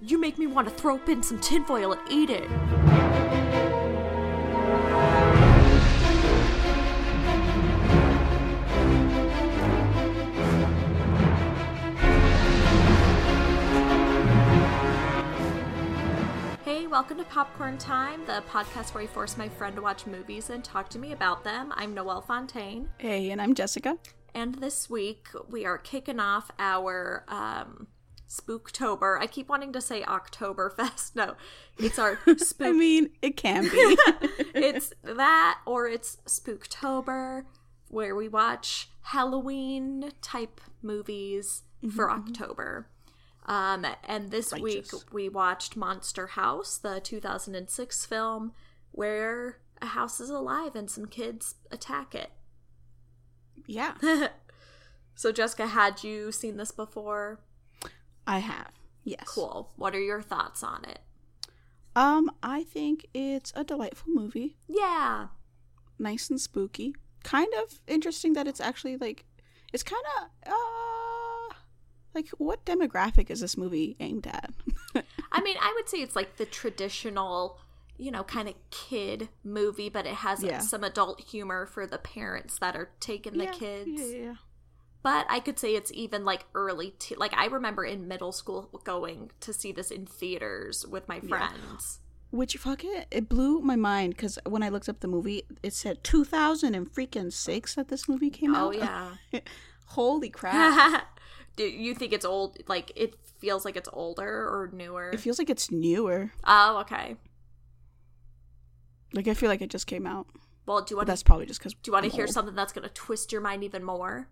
You make me want to throw up in some tinfoil and eat it. Hey, welcome to Popcorn Time, the podcast where I force my friend to watch movies and talk to me about them. I'm Noelle Fontaine. Hey, and I'm Jessica. And this week we are kicking off our um, Spooktober. I keep wanting to say Oktoberfest. No, it's our spook. I mean, it can be. it's that or it's Spooktober, where we watch Halloween type movies for October. Um, and this week we watched Monster House, the 2006 film where a house is alive and some kids attack it. yeah, So, Jessica, had you seen this before? I have. Yes. Cool. What are your thoughts on it? Um, I think it's a delightful movie. Yeah. Nice and spooky. Kind of interesting that it's actually like it's kind of uh like what demographic is this movie aimed at? I mean, I would say it's like the traditional, you know, kind of kid movie, but it has Yeah. some adult humor for the parents that are taking the Yeah, kids. Yeah, yeah, yeah. But I could say it's even like early te- like I remember in middle school going to see this in theaters with my friends. Which fuck it, it blew my mind because when I looked up the movie, it said 2000 and freaking six that this movie came Oh out. Oh yeah. Holy crap! Do you think it's old like it feels like it's older or newer? it feels like it's newer. oh, okay. Like I feel like it just came out. Well, do you want that's probably just because. do you want to hear something that's going to twist your mind even more?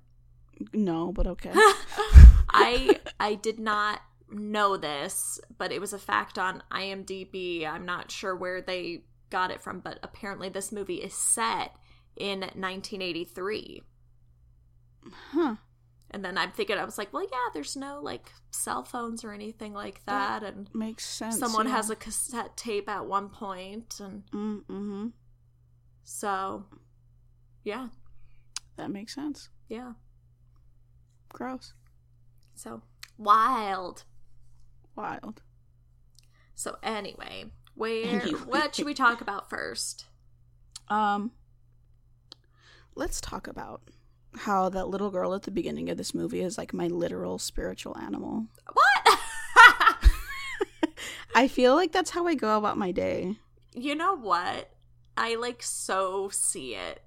No, but okay. I I did not know this, but it was a fact on IMDb. I'm not sure where they got it from, but apparently this movie is set in 1983. huh. And then I'm thinking, I was like, well, yeah, there's no like cell phones or anything like that, and Makes sense. someone yeah. has a cassette tape at one point, and Mm-hmm. so yeah, That makes sense. yeah, Gross. so wild. Wild. So anyway, where Anyway. what should we talk about first? Um. Let's talk about how that little girl at the beginning of this movie is like my literal spiritual animal. What? I feel like that's how I go about my day. you know what? I like so see it.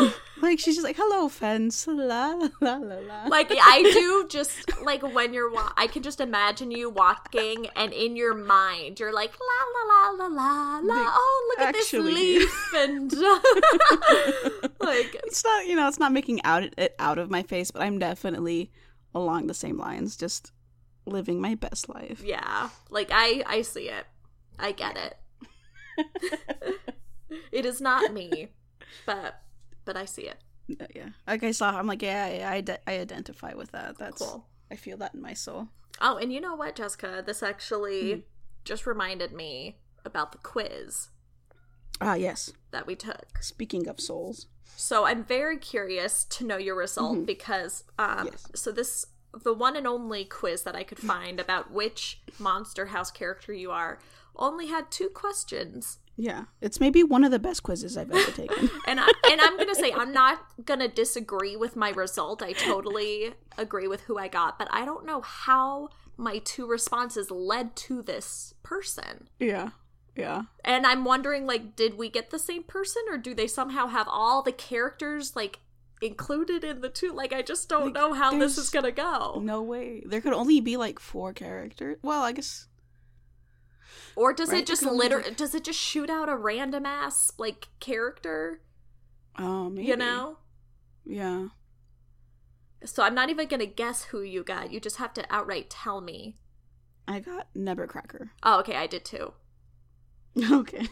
Like she's just like, "Hello, fence." La la la la. like I do just like when you're wa- I can just imagine you walking and in your mind you're like la la la la la la. Like, Oh, look at this leaf and like it's not, you know, it's not making out it out of my face, but I'm definitely along the same lines, just living my best life. yeah, like I I see it. I get it. it is not me, but but I see it. yeah. Like I saw, I'm like, yeah, I, I, ide- I identify with that. That's Cool. I feel that in my soul. Oh, and you know what, Jessica? This actually Hmm. just reminded me about the quiz Ah, yes. that we took. Speaking of souls, So I'm very curious to know your result because um Yes. so this the one and only quiz that I could find about which Monster House character you are only had two questions. Yeah, it's maybe one of the best quizzes I've ever taken. And I, and I'm going to say I'm not going to disagree with my result. I totally agree with who I got, but I don't know how my two responses led to this person. yeah, yeah. And I'm wondering, like, did we get the same person, or do they somehow have all the characters like included in the two? Like, I just don't Like, know how this is gonna go. No way. There could only be like four characters. Well, I guess. Or does Right, it just there could only liter? be- Does it just shoot out a random ass like character? Oh, maybe. You know. Yeah. So I'm not even gonna guess who you got. You just have to outright tell me. I got Nebbercracker. Oh, okay, I did too. okay.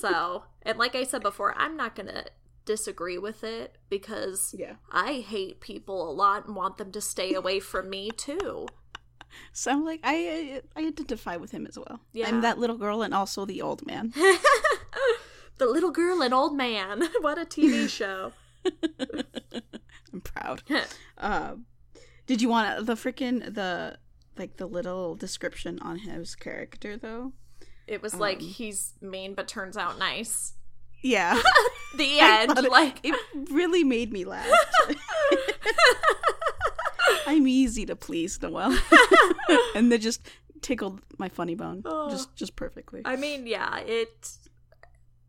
So, and like I said before, I'm not gonna disagree with it because Yeah. I hate people a lot and want them to stay away from me too. So I'm like, I I identify with him as well. Yeah. I'm that little girl and also the old man. the little girl and old man. what a TV show. I'm proud. Um, did you want the freaking the like the little description on his character though. It was like Um. he's mean but turns out nice. Yeah. The end. it- like it really made me laugh. I'm easy to please, Noel. and they just tickled my funny bone. Oh. Just just perfectly. I mean, yeah, it.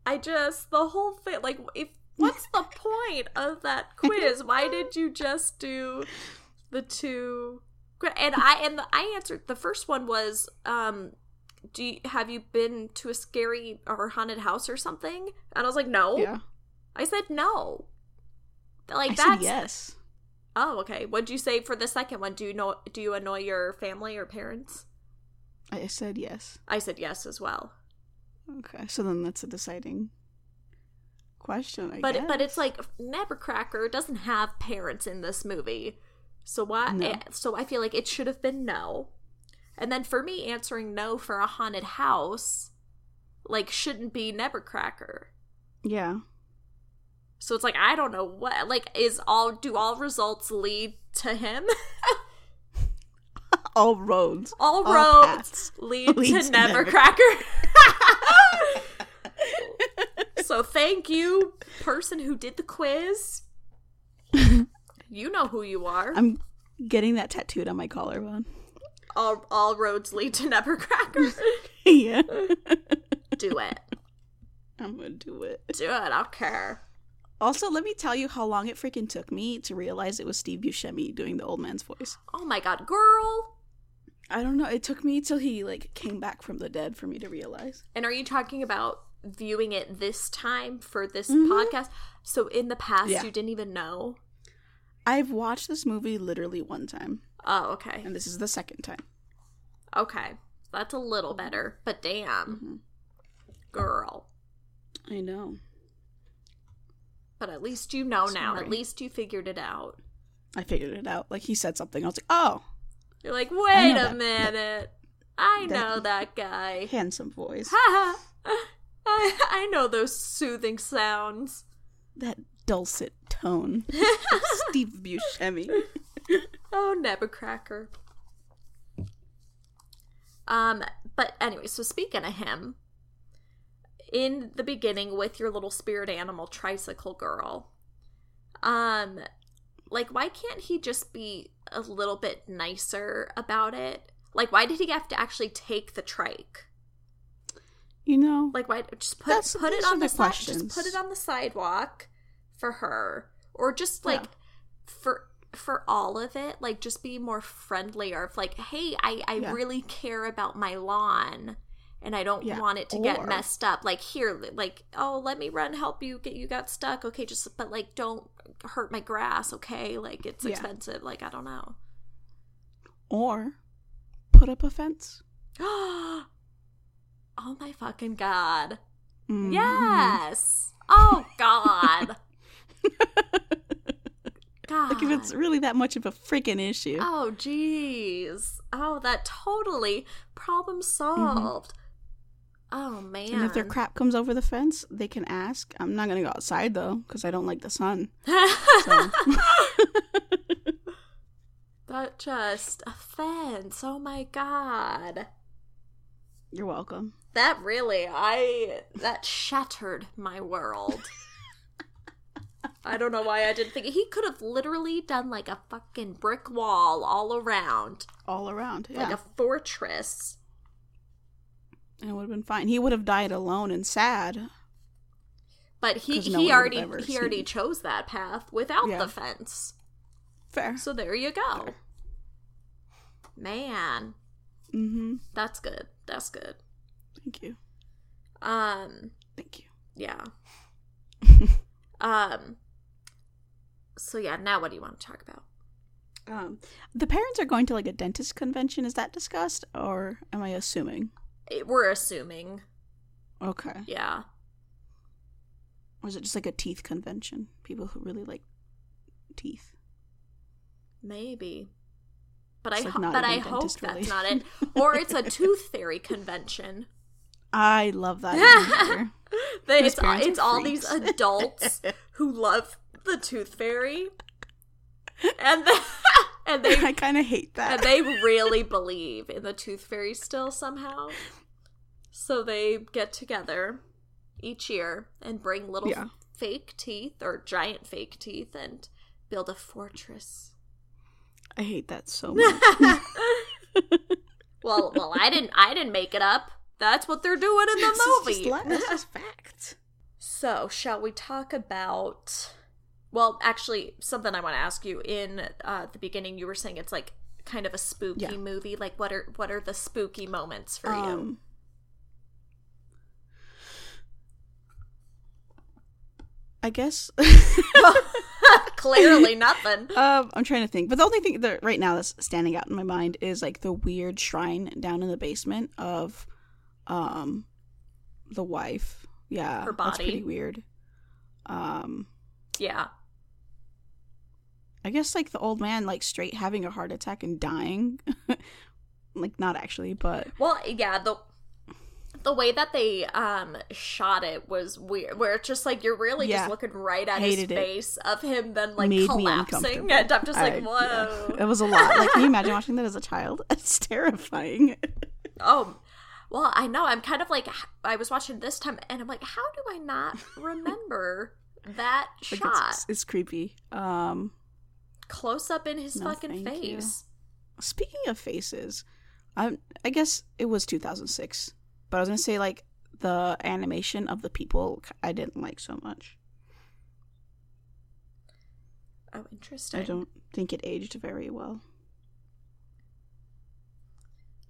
I just the whole thing. Like, if what's the point of that quiz? Why did you just do the two? And I and the, I answered the first one was, um, do you, have you been to a scary or haunted house or something? And I was like, no. yeah. I said no. Like I that's said yes. Oh okay. What'd you say for the second one? Do you know? Do you annoy your family or parents? I said yes. I said yes as well. Okay. So then that's a deciding question, I but guess. but it's like Nebbercracker doesn't have parents in this movie, so why? No. eh, So I feel like it should have been no. And then for me, answering no for a haunted house, like shouldn't be Nebbercracker. Yeah. So it's like I don't know what like is all do all results lead to him? All roads. all All roads lead, lead to to Nebbercracker. so thank you, person who did the quiz. You know who you are. I'm getting that tattooed on my collarbone. all all roads lead to Nebbercracker. yeah. Do it. I'm gonna do it. Do it. I don't care. Also, let me tell you how long it freaking took me to realize it was Steve Buscemi doing the old man's voice. Oh my god, girl. I don't know. It took me till he like came back from the dead for me to realize. And are you talking about viewing it this time for this Mhm. podcast? So in the past Yeah. you didn't even know? I've watched this movie literally one time, Oh, okay. and this is the second time. Okay. That's a little better. But damn, Mhm. girl. I know. But at least you know now. At least you figured it out. I figured it out. Like he said something. I was like, oh, You're like, wait a that- minute. I know that guy. handsome voice. Ha ha. I, I know those soothing sounds. that dulcet tone. Steve Buscemi. Oh, Nebbercracker. Um, but anyway, so speaking of him, in the beginning with your little spirit animal tricycle girl, um, like why can't he just be a little bit nicer about it? Like, why did he have to actually take the trike? You know, Like, why just put put it on the the side? Just put it on the sidewalk for her, or just like Yeah. for for all of it. Like, just be more friendly, or if like, hey, I I Yeah. really care about my lawn. And I don't Yeah, want it to get messed up. Like here, like oh, let me run help you get you got stuck. Okay, just but like don't hurt my grass. Okay, like it's Yeah. expensive. Like I don't know. or put up a fence. oh my fucking god! Mhm. Yes. Oh God. God. Like if it's really that much of a freaking issue. Oh jeez. Oh, that totally problem solved. Oh man. And if their crap comes over the fence, they can ask. I'm not gonna go outside though, because I don't like the sun. That just offense. Oh my god. you're welcome. That really, I that shattered my world. I don't know why I didn't think he could have literally done like a fucking brick wall all around, All around. Yeah. like a fortress. And it would have been fine. He would have died alone and sad. But he no he already he already chose that path without Yeah. the fence. Fair. So there you go. Fair. Man, Mm-hmm. that's good. That's good. Thank you. Um, Thank you. yeah. um. So yeah, now what do you want to talk about? Um, the parents are going to like a dentist convention. Is that discussed, or am I assuming? We're assuming, Okay. yeah. Or is it just like a teeth convention? People who really like teeth. Maybe. But It's, I like, ho- but I hope that's not it. Or it's a tooth fairy convention. I love that. even better. That Those it's all, it's all these adults who love the tooth fairy. And then and they I kind of hate that. and they really believe in the tooth fairy still somehow. So they get together each year and bring little Yeah. fake teeth or giant fake teeth and build a fortress. I hate that so much. well, well, I didn't I didn't make it up. That's what they're doing in the This is movie. just li- It's just fact. So, shall we talk about? Well, actually, something I want to ask you. In uh, the beginning, you were saying it's like kind of a spooky Yeah. movie. Like, what are what are the spooky moments for you? Um, I guess. Clearly, nothing. um, I'm trying to think, but the only thing that right now that's standing out in my mind is like the weird shrine down in the basement of, um, the wife. Yeah, Her That's body. pretty weird. Um, Yeah, I guess like the old man like straight having a heart attack and dying. like not actually, but Well, yeah, the the way that they um shot it was weird. Where it's just like you're really Yeah. just looking right at Hated his it. face of him then like made collapsing, and I'm just like, I- whoa. yeah. It was a lot. Like, can you imagine watching that as a child? It's terrifying. Oh, well, I know. I'm kind of like I was watching this time, and I'm like, how do I not remember that Like, shot it's, it's creepy. Um, close up in his No, fucking thank you. face? speaking of faces, I I guess it was 2006, but I was gonna say like the animation of the people I didn't like so much. Oh, interesting. I don't think it aged very well.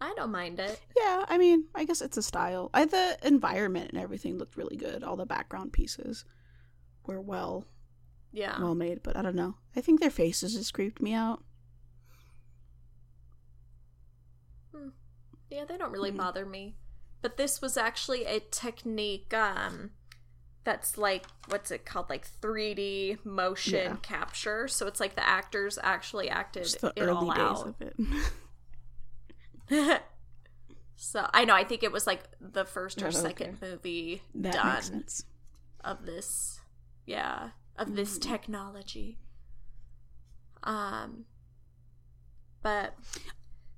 I don't mind it. Yeah, I mean, I guess it's a style. I the environment and everything looked really good. All the background pieces were well Yeah. well made, but I don't know. I think their faces just creeped me out. Yeah, they don't really Mhm. bother me. But this was actually a technique um that's like what's it called like 3D motion Yeah. capture. So it's like the actors actually acted Just the it early all days out. of it. so I know I think it was like the first or Oh, okay. second movie that done of this yeah of this Mm. technology um but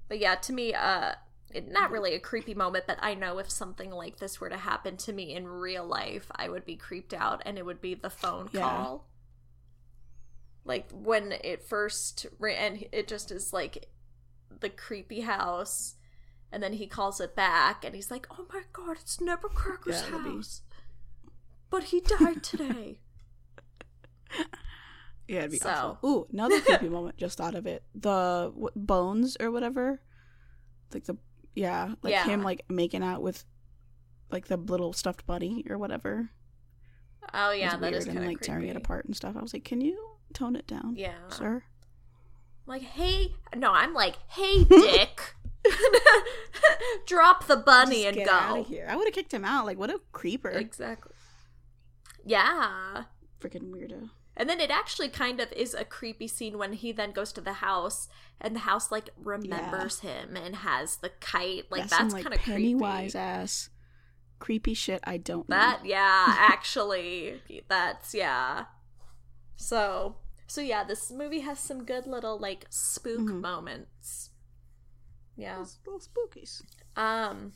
but yeah to me uh it, Mm-hmm. not really a creepy moment but i know if something like this were to happen to me in real life i would be creeped out and it would be the phone Yeah. call like when it first ra- and it just is like the creepy house and then he calls it back and he's like oh my god it's Nebbercracker's Yeah, it'll be- house but he died today Yeah, it'd be So. awful. Ooh, another creepy moment just thought of it. The what, bones or whatever, like the yeah, like Yeah. him like making out with like the little stuffed bunny or whatever. oh yeah that is kind and of like tearing it apart and stuff. I was like, can you tone it down, yeah sir? like hey no i'm like hey dick drop the bunny Just and get go out of here. I would have kicked him out. Like, what a creeper, exactly yeah freaking weirdo. And then it actually kind of is a creepy scene when he then goes to the house and the house like remembers him and has the kite like some, that's, kind of creepy Pennywise ass creepy shit. I don't that know. yeah actually that's yeah so so yeah this movie has some good little like spook Mhm. moments yeah Those little spookies. um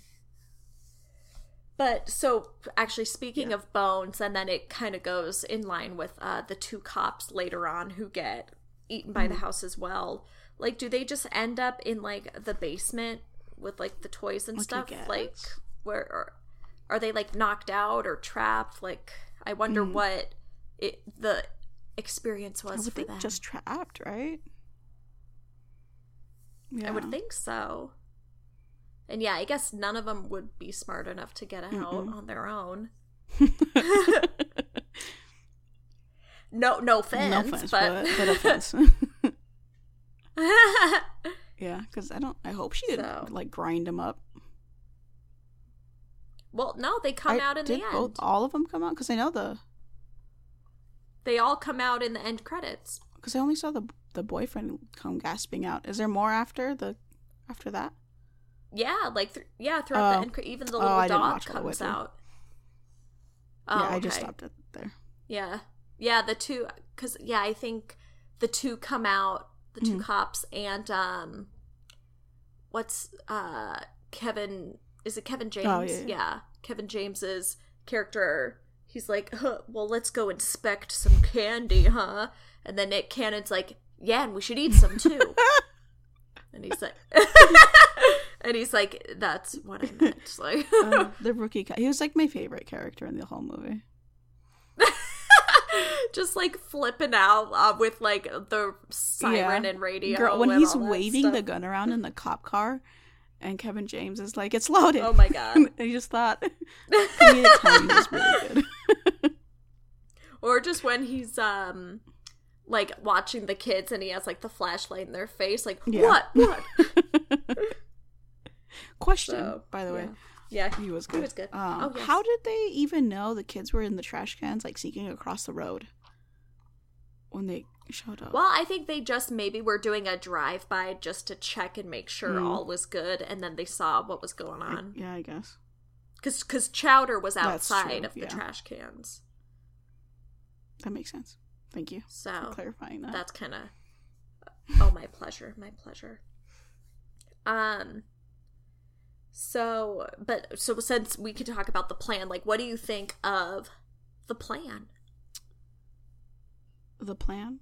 but so actually speaking Yeah. of bones and then it kind of goes in line with uh the two cops later on who get eaten by the Mhm. house as well like do they just end up in like the basement with like the toys and Like, stuff like where are, are they like knocked out or trapped like i wonder Mm. what it the experience I was would for think them just trapped, right? Yeah. i would think so and yeah i guess none of them would be smart enough to get out Mm-mm. on their own no no offense, no offense, but, but, but offense. yeah, because I don't. I hope she didn't So. like grind them up. well no they come I- out in the end both- all of them come out? Because I know the. they all come out in the end credits Because I only saw the the boyfriend come gasping out. Is there more after the after that? Yeah like th- yeah throughout Oh. the end cre- even the Oh, little didn't dog watch all the way comes out yeah, Oh, I just stopped it there. Yeah. Yeah, the two cuz yeah, I think the two come out the 2 cops and um what's uh Kevin is it Kevin James? Oh, yeah, yeah. Kevin James's character. He's like, huh, "Well, let's go inspect some candy, huh?" And then Nick Cannon's like, "Yeah, and we should eat some too." and he's like And he's like, "That's what I meant." Like Uh, the rookie. He was like my favorite character in the whole movie. just like flipping out uh, with like the siren Yeah. and radio. Girl, when and he's waving stuff. the gun around in the cop car, and Kevin James is like, "It's loaded." Oh my god. and I just thought comedic timing was really good. or just when he's um like watching the kids and he has like the flashlight in their face like Yeah. what what Question, So, by the way. yeah He was He good. was good. Um, Oh, yes. How did they even know the kids were in the trash cans, like sneaking across the road when they showed up? well i think they just maybe were doing a drive-by just to check and make sure Mm. all was good and then they saw what was going I- on yeah, I guess. because because chowder was outside of the yeah. trash cans That makes sense. Thank you for so clarifying that. that's kind of oh my pleasure my pleasure um so but so since we could talk about the plan like what do you think of the plan the plan.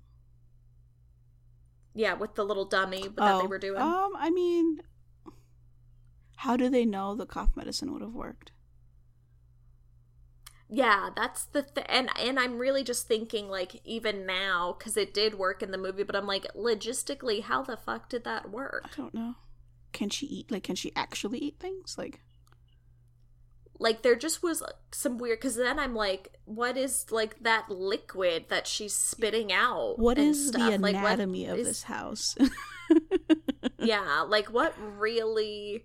yeah with the little dummy that they Oh, were doing Um, I mean, how do they know the cough medicine would have worked? yeah that's the th- and and i'm really just thinking like even now because it did work in the movie but i'm like logistically how the fuck did that work I don't know. Can she eat? Like, can she actually eat things? Like, like there just was some weird because then i'm like what is like that liquid that she's spitting out what is stuff? the Like, anatomy of is- this house? yeah like what really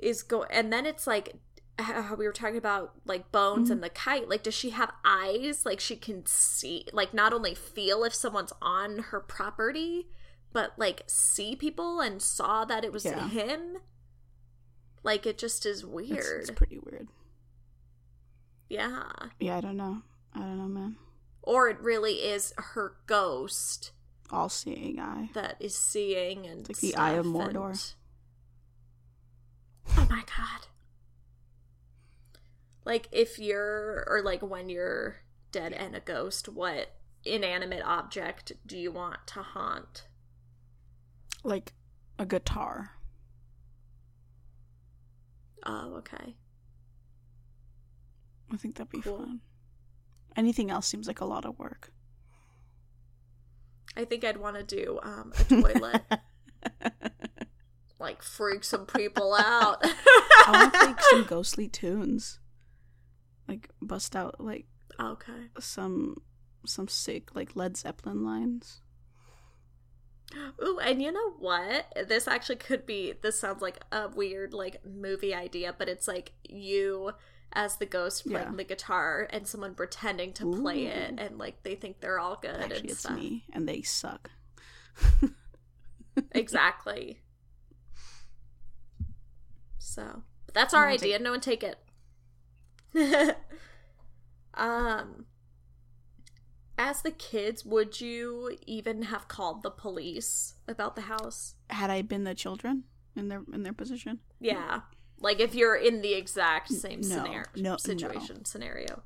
is going and then it's like how we were talking about like bones Mhm. and the kite like does she have eyes like she can see like not only feel if someone's on her property but like see people and saw that it was Yeah. him like it just is weird it's pretty weird. yeah Yeah, I don't know. I don't know, man. or it really is her ghost All seeing eye. that is seeing and like the Eye of Mordor. and- Oh my god. Like if you're or like when you're dead and a ghost, what inanimate object do you want to haunt? Like a guitar. Oh, okay. I think that'd be Cool. fun. Anything else seems like a lot of work. I think I'd want to do um a toilet, like freak some people out. I want to make some ghostly tunes. Like bust out like okay. some some sick like Led Zeppelin lines. Ooh, and you know what? This actually could be. This sounds like a weird like movie idea, but it's like you as the ghost playing Yeah. the guitar and someone pretending to play it, and like they think they're all good Actually, and it's stuff. me, and they suck. Exactly. So that's our No idea. take- No one take it. um. As the kids, would you even have called the police about the house? Had I been the children in their in their position, Yeah. Like if you're in the exact same No, scenario no, no. situation scenario.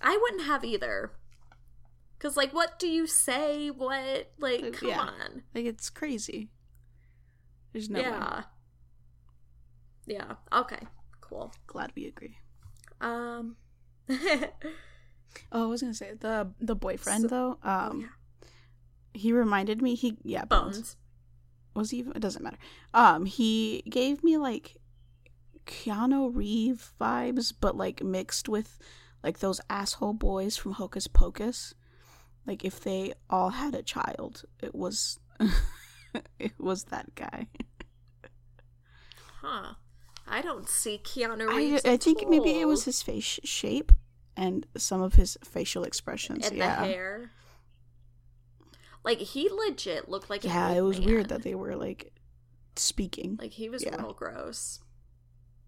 I wouldn't have either. Cuz like what do you say? What like come yeah. on. like it's crazy. There's no way. yeah. Yeah. Okay. Cool. Glad we agree. Um Oh, I was gonna say the the boyfriend So- though. oh, Um, yeah. he reminded me. He yeah, bones. bones. Was he? It doesn't matter. Um, he gave me like Keanu Reeve vibes, but like mixed with like those asshole boys from Hocus Pocus. Like if they all had a child, it was it was that guy. Huh. I don't see Keanu I, Reeves. I at think maybe it was his face shape and some of his facial expressions. and yeah. the hair. Like he legit looked like Yeah, it was weird that they were like speaking. like he was Yeah. real gross.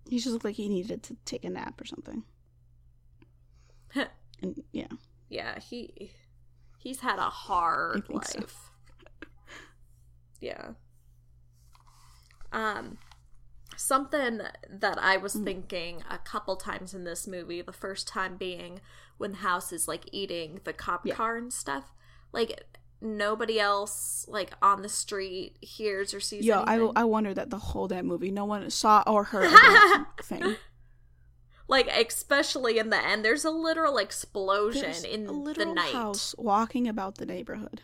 He just looked like he needed to take a nap or something. And yeah, Yeah, he he's had a hard think so. life. Yeah. Um something that I was Mm. thinking a couple times in this movie, the first time being when the house is like eating the cop Yeah. car and stuff. Like nobody else like on the street hears or sees Yo, I, anything. I wondered that the whole damn movie. No one saw or heard a damn thing. like especially in the end there's a literal explosion There's in a the literal night. house walking about the neighborhood.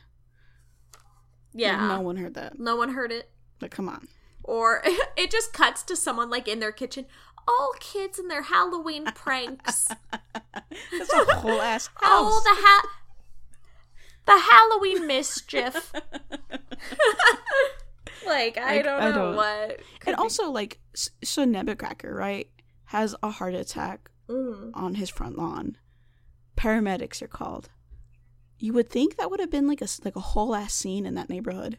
Yeah. Like, no one heard that. no one heard it. Like, come on. Or it just cuts to someone like in their kitchen. All kids and their Halloween pranks. That's a whole ass house. Oh, the ha- the Halloween mischief. like I Like, don't I know don't- what. and be- also, like, so Nebuchadnezzar, right, has a heart attack Mm. on his front lawn. Paramedics are called. You would think that would have been like a like a whole ass scene in that neighborhood.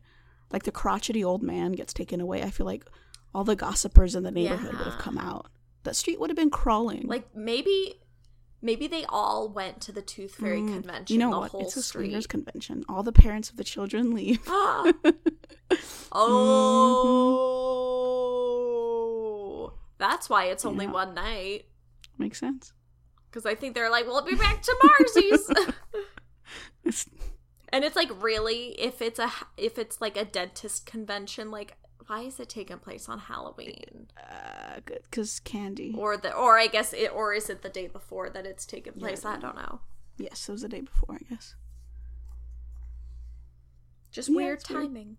Like the crotchety old man gets taken away. I feel like all the gossipers in the neighborhood would have come out. That street would have been crawling. like maybe maybe they all went to the Tooth Fairy Mm, convention. you know the what? It's a street. swingers convention. All the parents of the children leave. oh, that's why it's only Yeah. one night. Makes sense. Because I think they're like, we'll be back to Marzy's. It's, and it's like, really, if it's a if it's like a dentist convention, like, why is it taking place on Halloween? uh, good because candy. Or the or I guess it or is it the day before that it's taking place? Yeah. I don't know. yes, it was the day before, I guess. Just Yeah, weird it's weird. timing.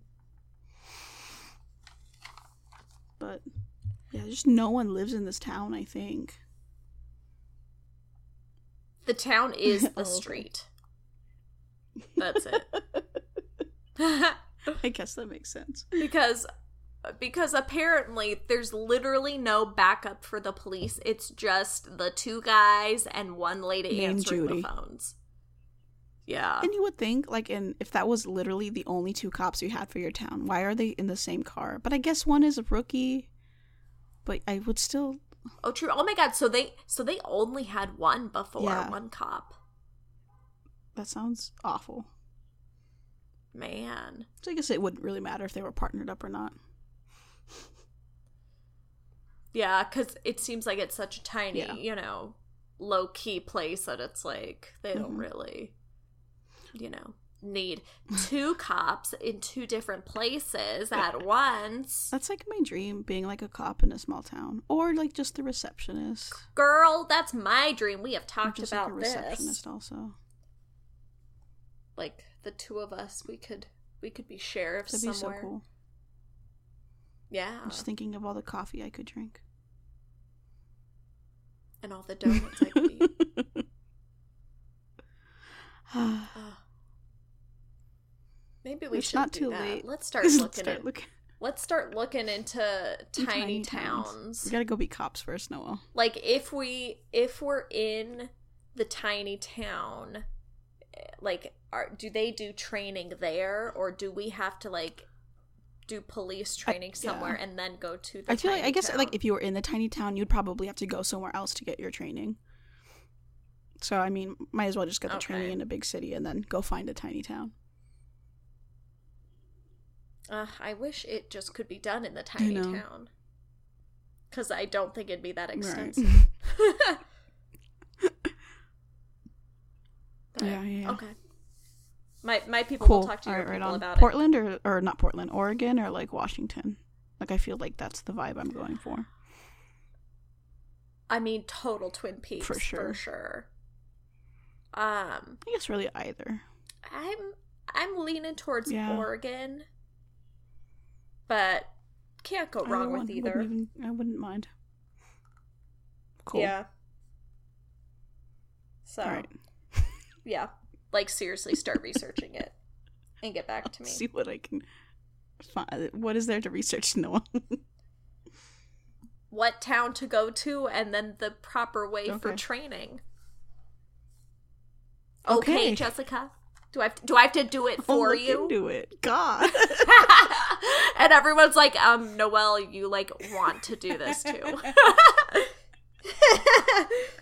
But yeah, just no one lives in this town. I think. The town is the Oh, street. That's it. I guess that makes sense. because because apparently there's literally no backup for the police. It's just the two guys and one lady Named answering Judy. the phones. Yeah. And you would think, like, in if that was literally the only two cops you had for your town, why are they in the same car? But I guess one is a rookie. But I would still. Oh true. Oh my god, so they so they only had one before, Yeah. one cop. That sounds awful. Man. So I guess it wouldn't really matter if they were partnered up or not. Yeah, cuz it seems like it's such a tiny, Yeah. you know, low key place that it's like they don't Mhm. really you know, need two cops in two different places at once. That's like my dream, being like a cop in a small town, or like just the receptionist. Girl, that's my dream. We have talked just about like a this. receptionist also. Like the two of us, we could we could be sheriffs That'd be somewhere. so cool. Yeah, I'm just thinking of all the coffee I could drink. and all the donuts I could eat. Ugh. Maybe we It's should not do too that. late. Let's start Let's looking start at looking- let's start looking into tiny, towns. We gotta go be cops first, Noel. Like if we if we're in the tiny town, like are do they do training there or do we have to like do police training yeah. somewhere and then go to the I feel like I guess town? like if you were in the tiny town, you'd probably have to go somewhere else to get your training. So I mean, might as well just get the training in a big city and then go find a tiny town. Uh, I wish it just could be done in the tiny town. Because I don't think it'd be that Right. Yeah, yeah, yeah. Okay. My my people Cool. will talk to your right, right on. about Portland or or not Portland, Oregon or like Washington. Like I feel like that's the vibe I'm going for. I mean, total Twin Peaks For sure. For sure. Um, I guess really either. I'm I'm leaning towards Yeah. Oregon, but can't go wrong with either. Wouldn't even, I wouldn't mind. Cool. Yeah. So All right. Yeah, like seriously, start researching it and get back to me. See what I can find. What is there to research, Noah? what town to go to and then the proper way for training. Okay, Okay. Jessica. Do I have to, do I have to do it I'll for look you? Do it. God. and everyone's like, um, Noelle, you like want to do this too.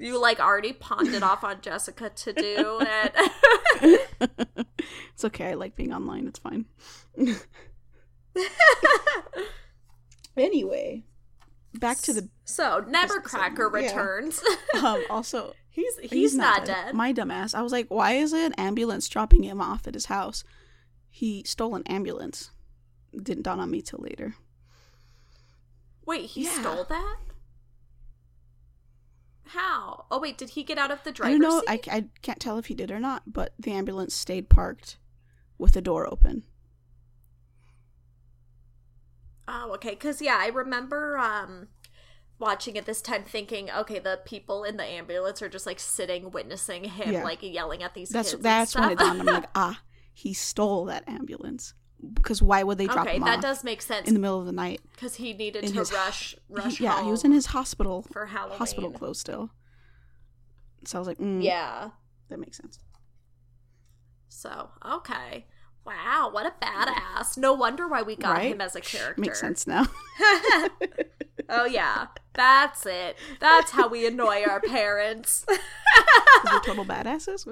you like already pawned it off on Jessica to do it. It's okay. I like being online. It's fine. anyway, back to the so Nebbercracker Yeah. returns. um. Also, he's he's, not, dead. My dumbass. I was like, why is an ambulance dropping him off at his house? He stole an ambulance. Didn't dawn on me till later. Wait, he Yeah. stole that? How? Oh wait, did he get out of the I driver's don't know. I, I can't tell if he did or not, but the ambulance stayed parked with the door open. Oh, okay. Because yeah, I remember um watching it this time, thinking, okay, the people in the ambulance are just like sitting, witnessing him, Yeah. like yelling at these That's kids. that's when it dawned on me. Like, ah, he stole that ambulance. Because why would they drop okay, him that off does make sense in the middle of the night? because he needed in to his- rush, He- rush. yeah, he was in his hospital for Halloween. hospital clothes still. So I was like, mm, Yeah. that makes sense. So okay. Wow, what a badass! No wonder why we got Right? him as a character. Makes sense now. oh yeah, that's it. That's how we annoy our parents We're total badasses.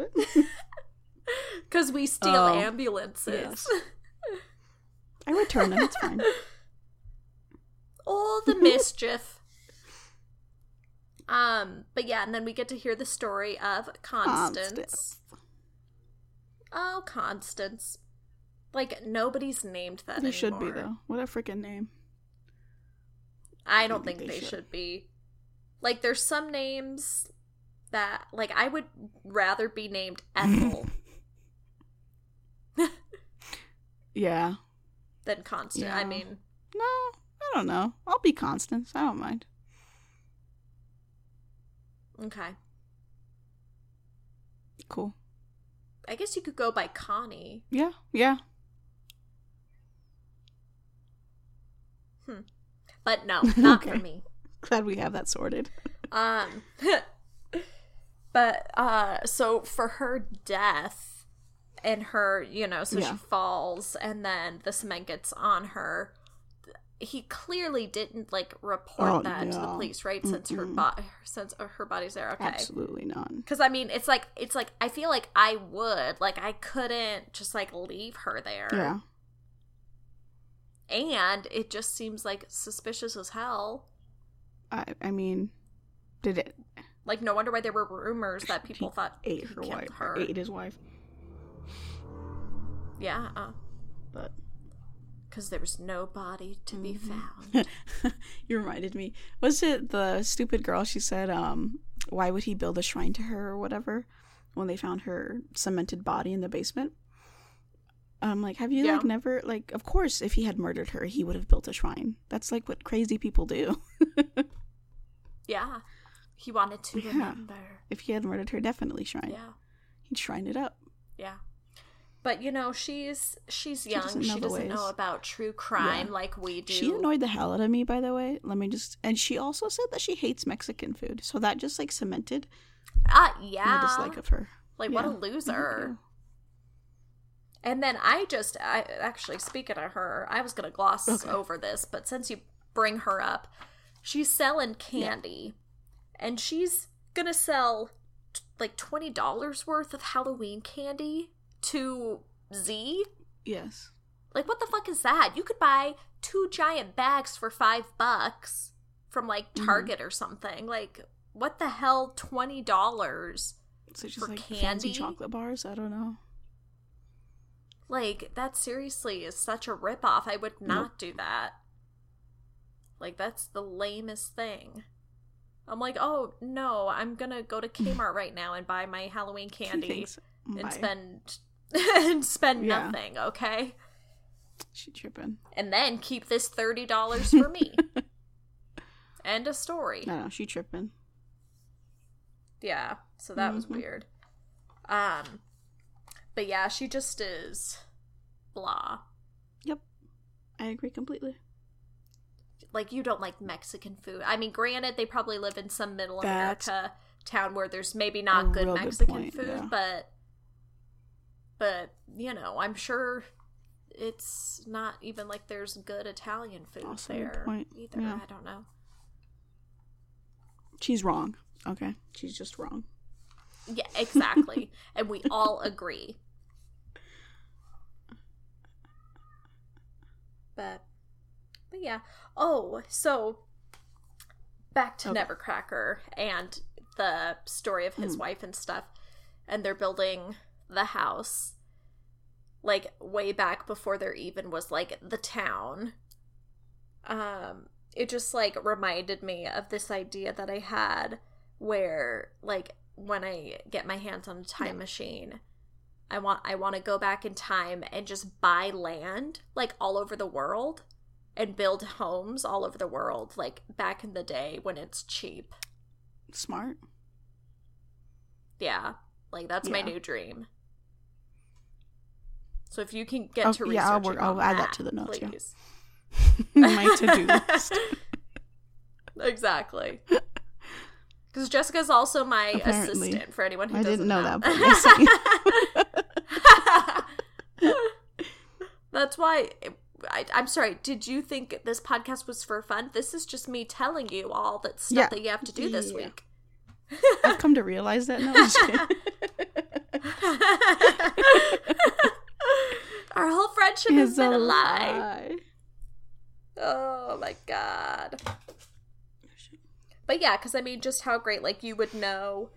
Because we steal Oh, ambulances. yes. I return them. It's fine. All the mischief. Um, but yeah, and then we get to hear the story of Constance. Constance. Oh, Constance. Like nobody's named that. They should be though. What a freaking name. I don't think think they they should. should be. Like, there's some names that, like, I would rather be named Ethel Yeah. Than Constant. I mean, No, I don't know. I'll be Constance. I don't mind. okay. Cool. I guess you could go by Connie. Yeah. Yeah. Hmm. But no, not Okay. for me. Glad we have that sorted. Um, but uh, so for her death and her, you know, so Yeah. she falls and then the cement gets on her. He clearly didn't like report Oh, that to the police, right? Since her Mm-mm. bo- since uh, her body's there. Okay. Absolutely not. Because I mean, it's like it's like I feel like I would like I couldn't just like leave her there. Yeah. And it just seems like suspicious as hell. I I mean, did it Like no wonder why there were rumors that people thought ate he her wife? her. Ate his wife? Yeah, uh, But because there was no body to be Mhm. found. you reminded me. Was it the stupid girl? She said, um, "Why would he build a shrine to her or whatever?" When they found her cemented body in the basement. I'm like, have you Yeah. like never like? Of course, if he had murdered her, he would have built a shrine. That's like what crazy people do. Yeah, he wanted to Yeah. remember. if he had murdered her, definitely shrine. Yeah, He'd shrine it up. yeah. But you know, she's she's She young. doesn't She doesn't, know about true crime Yeah. like we do. She annoyed the hell out of me, by the way. Let me just. And she also said that she hates Mexican food, so that just like cemented Ah, my yeah. dislike of her. Like what a Yeah. loser. And then I just, I actually speaking of her, I was gonna gloss Okay. over this, but since you bring her up, she's selling candy, and she's gonna sell like twenty dollars worth of Halloween candy to Z. Yes. Like, what the fuck is that? You could buy two giant bags for five bucks from like Mhm. Target or something. Like, what the hell? Twenty dollars? So For like candy? fancy chocolate bars. I don't know. Like, that seriously is such a ripoff. I would not do that. Like, that's the lamest thing. I'm like, oh no, I'm gonna go to Kmart right now and buy my Halloween candy and spend and spend Yeah. nothing, okay? She tripping. And then keep this thirty dollars for me. End a story. No, no, she tripping. Yeah, so that was Mhm. weird. Um, but yeah, she just is blah. Yep. I agree completely. like you don't like Mexican food. I mean, granted, they probably live in some middle That's America town where there's maybe not good good Mexican point, food, yeah. but but, you know, I'm sure it's not even like there's good Italian food also there either. Yeah. I don't know. She's wrong. Okay. She's just wrong. Yeah, exactly. and we all agree. But but yeah. Oh, so back to okay. Nebbercracker and the story of his mm. wife and stuff. And they're building the house like way back before there even was like the town. Um it just like reminded me of this idea that I had where like when I get my hands on a time Yeah. machine I want I want to go back in time and just buy land like all over the world and build homes all over the world like back in the day when it's cheap. Smart. Yeah. Like that's my new dream. So if you can get Oh, to yeah, I'll work- I'll add that to the notes, yeah. please. My to-do list. exactly. Because Jessica's also my Apparently. assistant. For anyone who I doesn't didn't know know, that, That's why. I, I'm sorry. Did you think this podcast was for fun? This is just me telling you all that stuff Yeah. that you have to do this Yeah. week. I've come to realize that now. I'm just kidding. Our whole friendship has been a lie. lie. Oh my god. But yeah, because I mean, just how great, like, you would know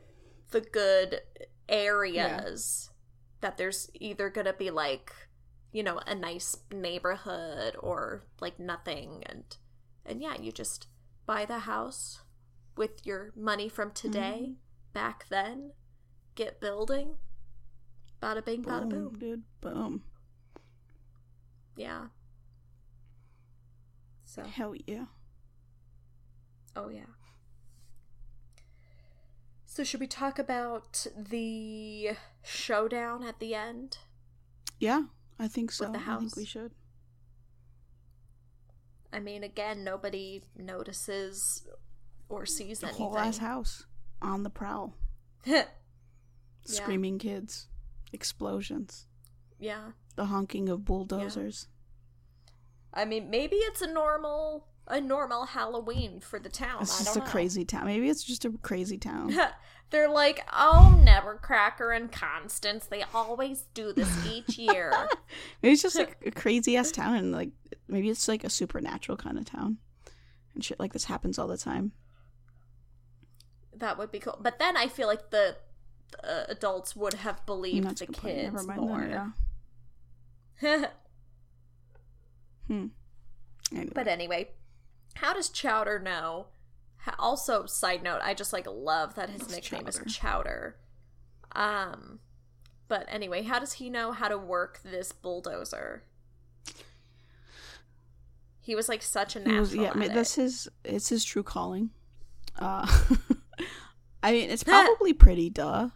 the good areas that there's either gonna be, like, you know, a nice neighborhood or, like, nothing. And, and yeah, you just buy the house with your money from today, mm-hmm. back then, get building. Bada bing, bada Boom, boom. dude. Boom. Yeah. So, Hell yeah. oh yeah. So, should we talk about the showdown at the end? Yeah, I think so. With the I think we should. I mean, again, nobody notices or sees The whole ass house on the prowl. Screaming kids. Explosions. yeah. The honking of bulldozers. I mean, maybe it's a normal a normal Halloween for the town. It's just a know. crazy town. Maybe it's just a crazy town. They're like, oh, Nebbercracker and Constance. They always do this each year. maybe it's just like a crazy ass town and like maybe it's like a supernatural kind of town. And shit like this happens all the time. that would be cool. But then I feel like the uh, adults would have believed the point. kids mind more. then, yeah. Hmm. Anyway. but anyway, how does Chowder know? Also, side note, I just like love that his nickname Chowder. is Chowder. Um, but anyway, how does he know how to work this bulldozer? He was like such a natural. was- yeah, it. that's his. It's his true calling. Uh, I mean, it's probably pretty duh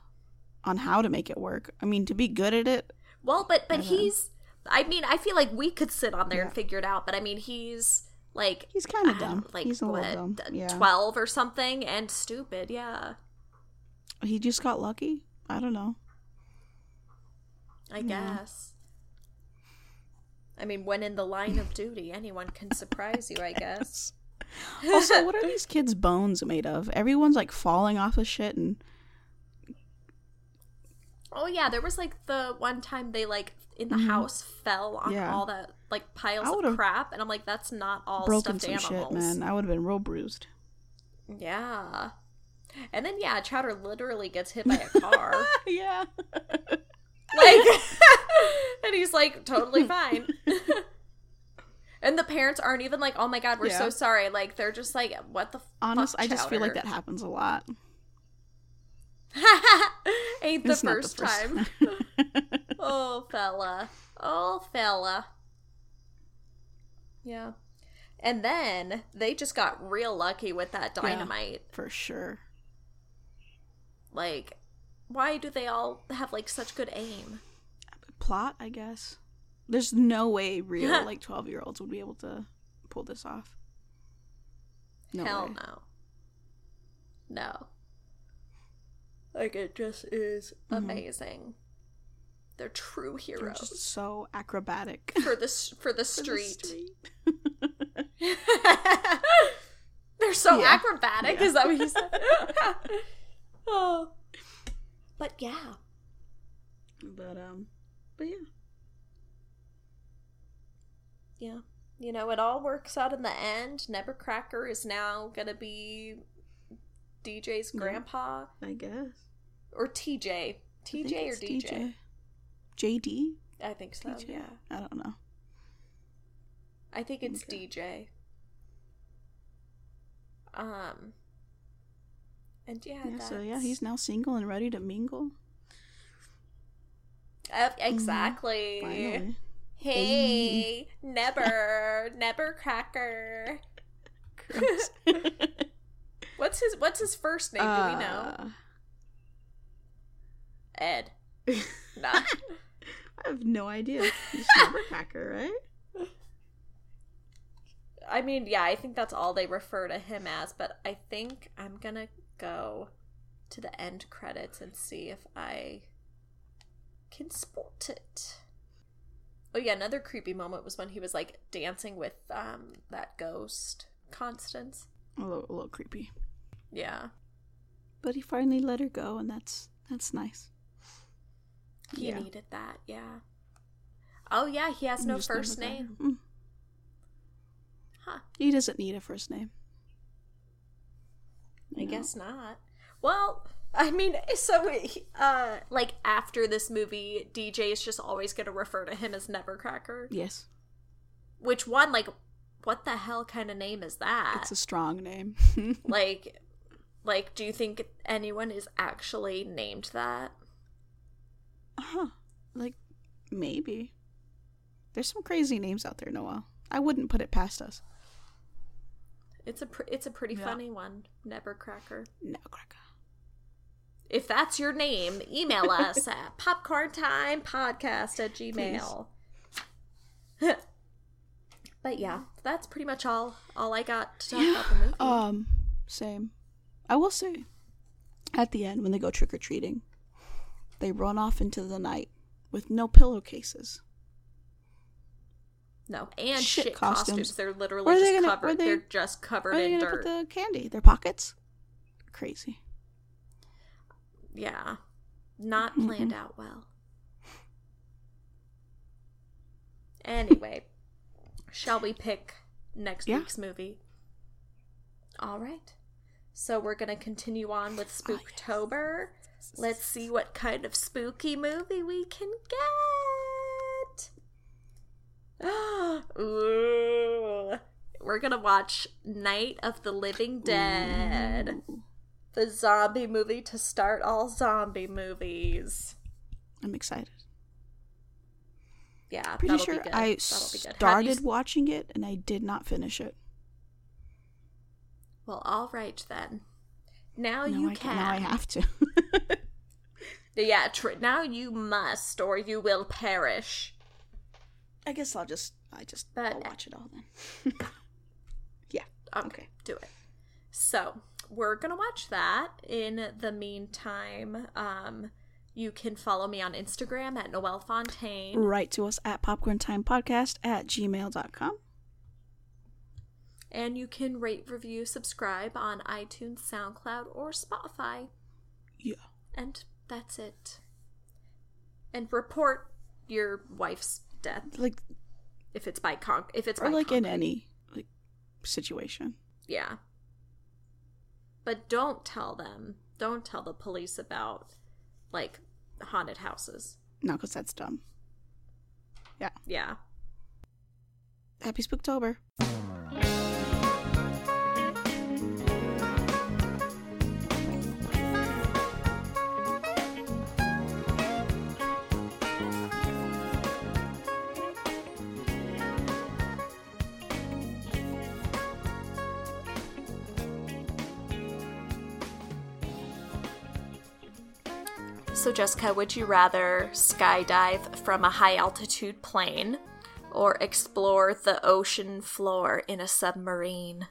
on how to make it work. I mean, to be good at it, Well, but but he's. I mean, I feel like we could sit on there and figure it out. But I mean, he's like he's kind of dumb. like he's a what, little dumb. Yeah, twelve or something, and stupid. Yeah, he just got lucky. I don't know. I Yeah. guess. I mean, when in the line of duty, anyone can surprise you. I guess. Also, what are these kids' bones made of? Everyone's like falling off of shit, and Oh yeah, there was like the one time they like in the Mhm. house fell on Yeah. all that like piles of crap, and I'm like, that's not all broken stuffed some animals. shit, man. I would have been real bruised. Yeah. And then yeah, Chowder literally gets hit by a car. yeah. like and he's like totally fine. and the parents aren't even like, "Oh my god, we're so sorry." Like they're just like, "What the Honest, fuck, I just feel like that happens a lot. Ain't the It's not first time. oh, fella. Oh, fella. Yeah. And then they just got real lucky with that Yeah. dynamite. For sure. Like, why do they all have like such good aim? Plot, I guess. There's no way real like twelve year olds would be able to pull this off. No Hell way. no. No. Like it just is Mhm. amazing. They're true They're heroes just so acrobatic. for the for the For the street. street. They're so Yeah. acrobatic. Yeah. Is that what you said? oh. But yeah. but um, but yeah, Yeah. you know, it all works out in the end. Nebbercracker is now gonna be DJ's Yeah. grandpa I guess. Or TJ, TJ or it's DJ. JD? I think so. DJ? Yeah, I don't know. I think it's Okay. DJ. Um. And yeah, Yeah, so yeah, he's now single and ready to mingle. Uh, exactly. Finally. Hey, never, Nebbercracker. What's his What's his first name? Do we know? Ed. I have no idea. Just Nebbercracker, right? I mean, yeah, I think that's all they refer to him as. But I think I'm gonna go to the end credits and see if I can spot it. Oh yeah, another creepy moment was when he was like dancing with um that ghost, Constance. A little, a little creepy. Yeah. But he finally let her go, and that's that's nice. He Yeah. needed that, yeah. Oh yeah, he has no first name. Mm. Huh. He doesn't need a first name. I No. guess not. Well, I mean, so uh like after this movie, DJ is just always going to refer to him as Nebbercracker. Yes, Which one like what the hell kind of name is that? it's a strong name. like like do you think anyone is actually named that? Huh? Like maybe. There's some crazy names out there, Noel. I wouldn't put it past us. It's a pr- it's a pretty Yeah. funny one, Nebbercracker. Nebbercracker. If that's your name, email us at popcorntimepodcast at gmail. but yeah, that's pretty much all all I got to talk about the movie. Um, same. I will say, at the end when they go trick or treating, they run off into the night with no pillowcases. no, and shit shit, costumes. costumes. They're literally are they just gonna- covered. they- They're just Where covered are they in dirt. put the candy? Their pockets? Crazy. Yeah, not Mm-hmm. planned out well. Anyway, shall we pick next Yeah. week's movie? All right. So we're going to continue on with Ah, yes. Let's see what kind of spooky movie we can get. Ooh. We're going to watch Night of the Living Dead, Ooh. the zombie movie to start all zombie movies. I'm excited. Yeah, Pretty sure. I That'll be you started watching it and I did not finish it. Well, all right then. Now now you I can. Now I have to. Yeah, tr- now you must, or you will perish. I guess I'll just I just But- I'll watch it all then. yeah. Okay, Okay. do it. So we're gonna watch that. In the meantime, um, you can follow me on Instagram at Noelle Fontaine. Write to us at popcorntimepodcast at gmail.com. And you can rate, review, subscribe on iTunes, SoundCloud, or Spotify. Yeah. And that's it. And report your wife's death Like if it's by con if it's or by like in any like situation. Yeah. But don't tell them. Don't tell the police about like haunted houses. No, because that's dumb. Yeah. Yeah. Happy Spooktober. So Jessica, would you rather skydive from a high altitude plane or explore the ocean floor in a submarine?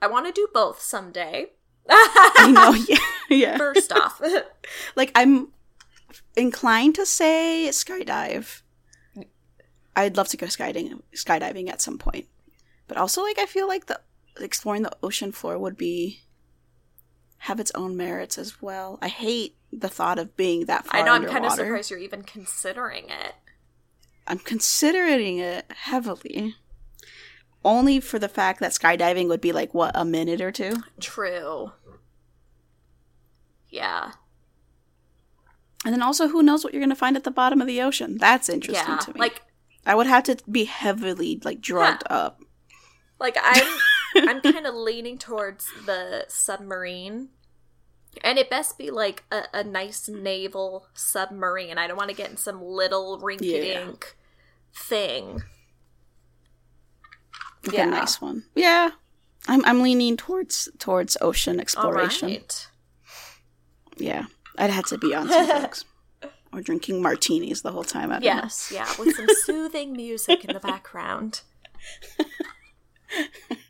I want to do both someday. I know, yeah, yeah. First off, Like I'm inclined to say skydive. I'd love to go skydiving, skydiving at some point, but also like I feel like the exploring the ocean floor would be have its own merits as well. I hate the thought of being that far I know I'm kind of surprised you're even considering it. I'm considering it heavily. only for the fact that skydiving would be like what a minute or two. True. Yeah. And then also, who knows what you're going to find at the bottom of the ocean? That's interesting Yeah. to me. Like I would have to be heavily like drugged up. like I'm I'm kind of leaning towards the submarine. And it best be like a, a nice naval submarine. I don't want to get in some little rinky dink thing. Like Yeah. a nice one. Yeah. I'm I'm leaning towards towards ocean exploration. right. Yeah. I'd have to be on some drugs. Or drinking martinis the whole time. I don't know. Yes, yeah, with some soothing music in the background.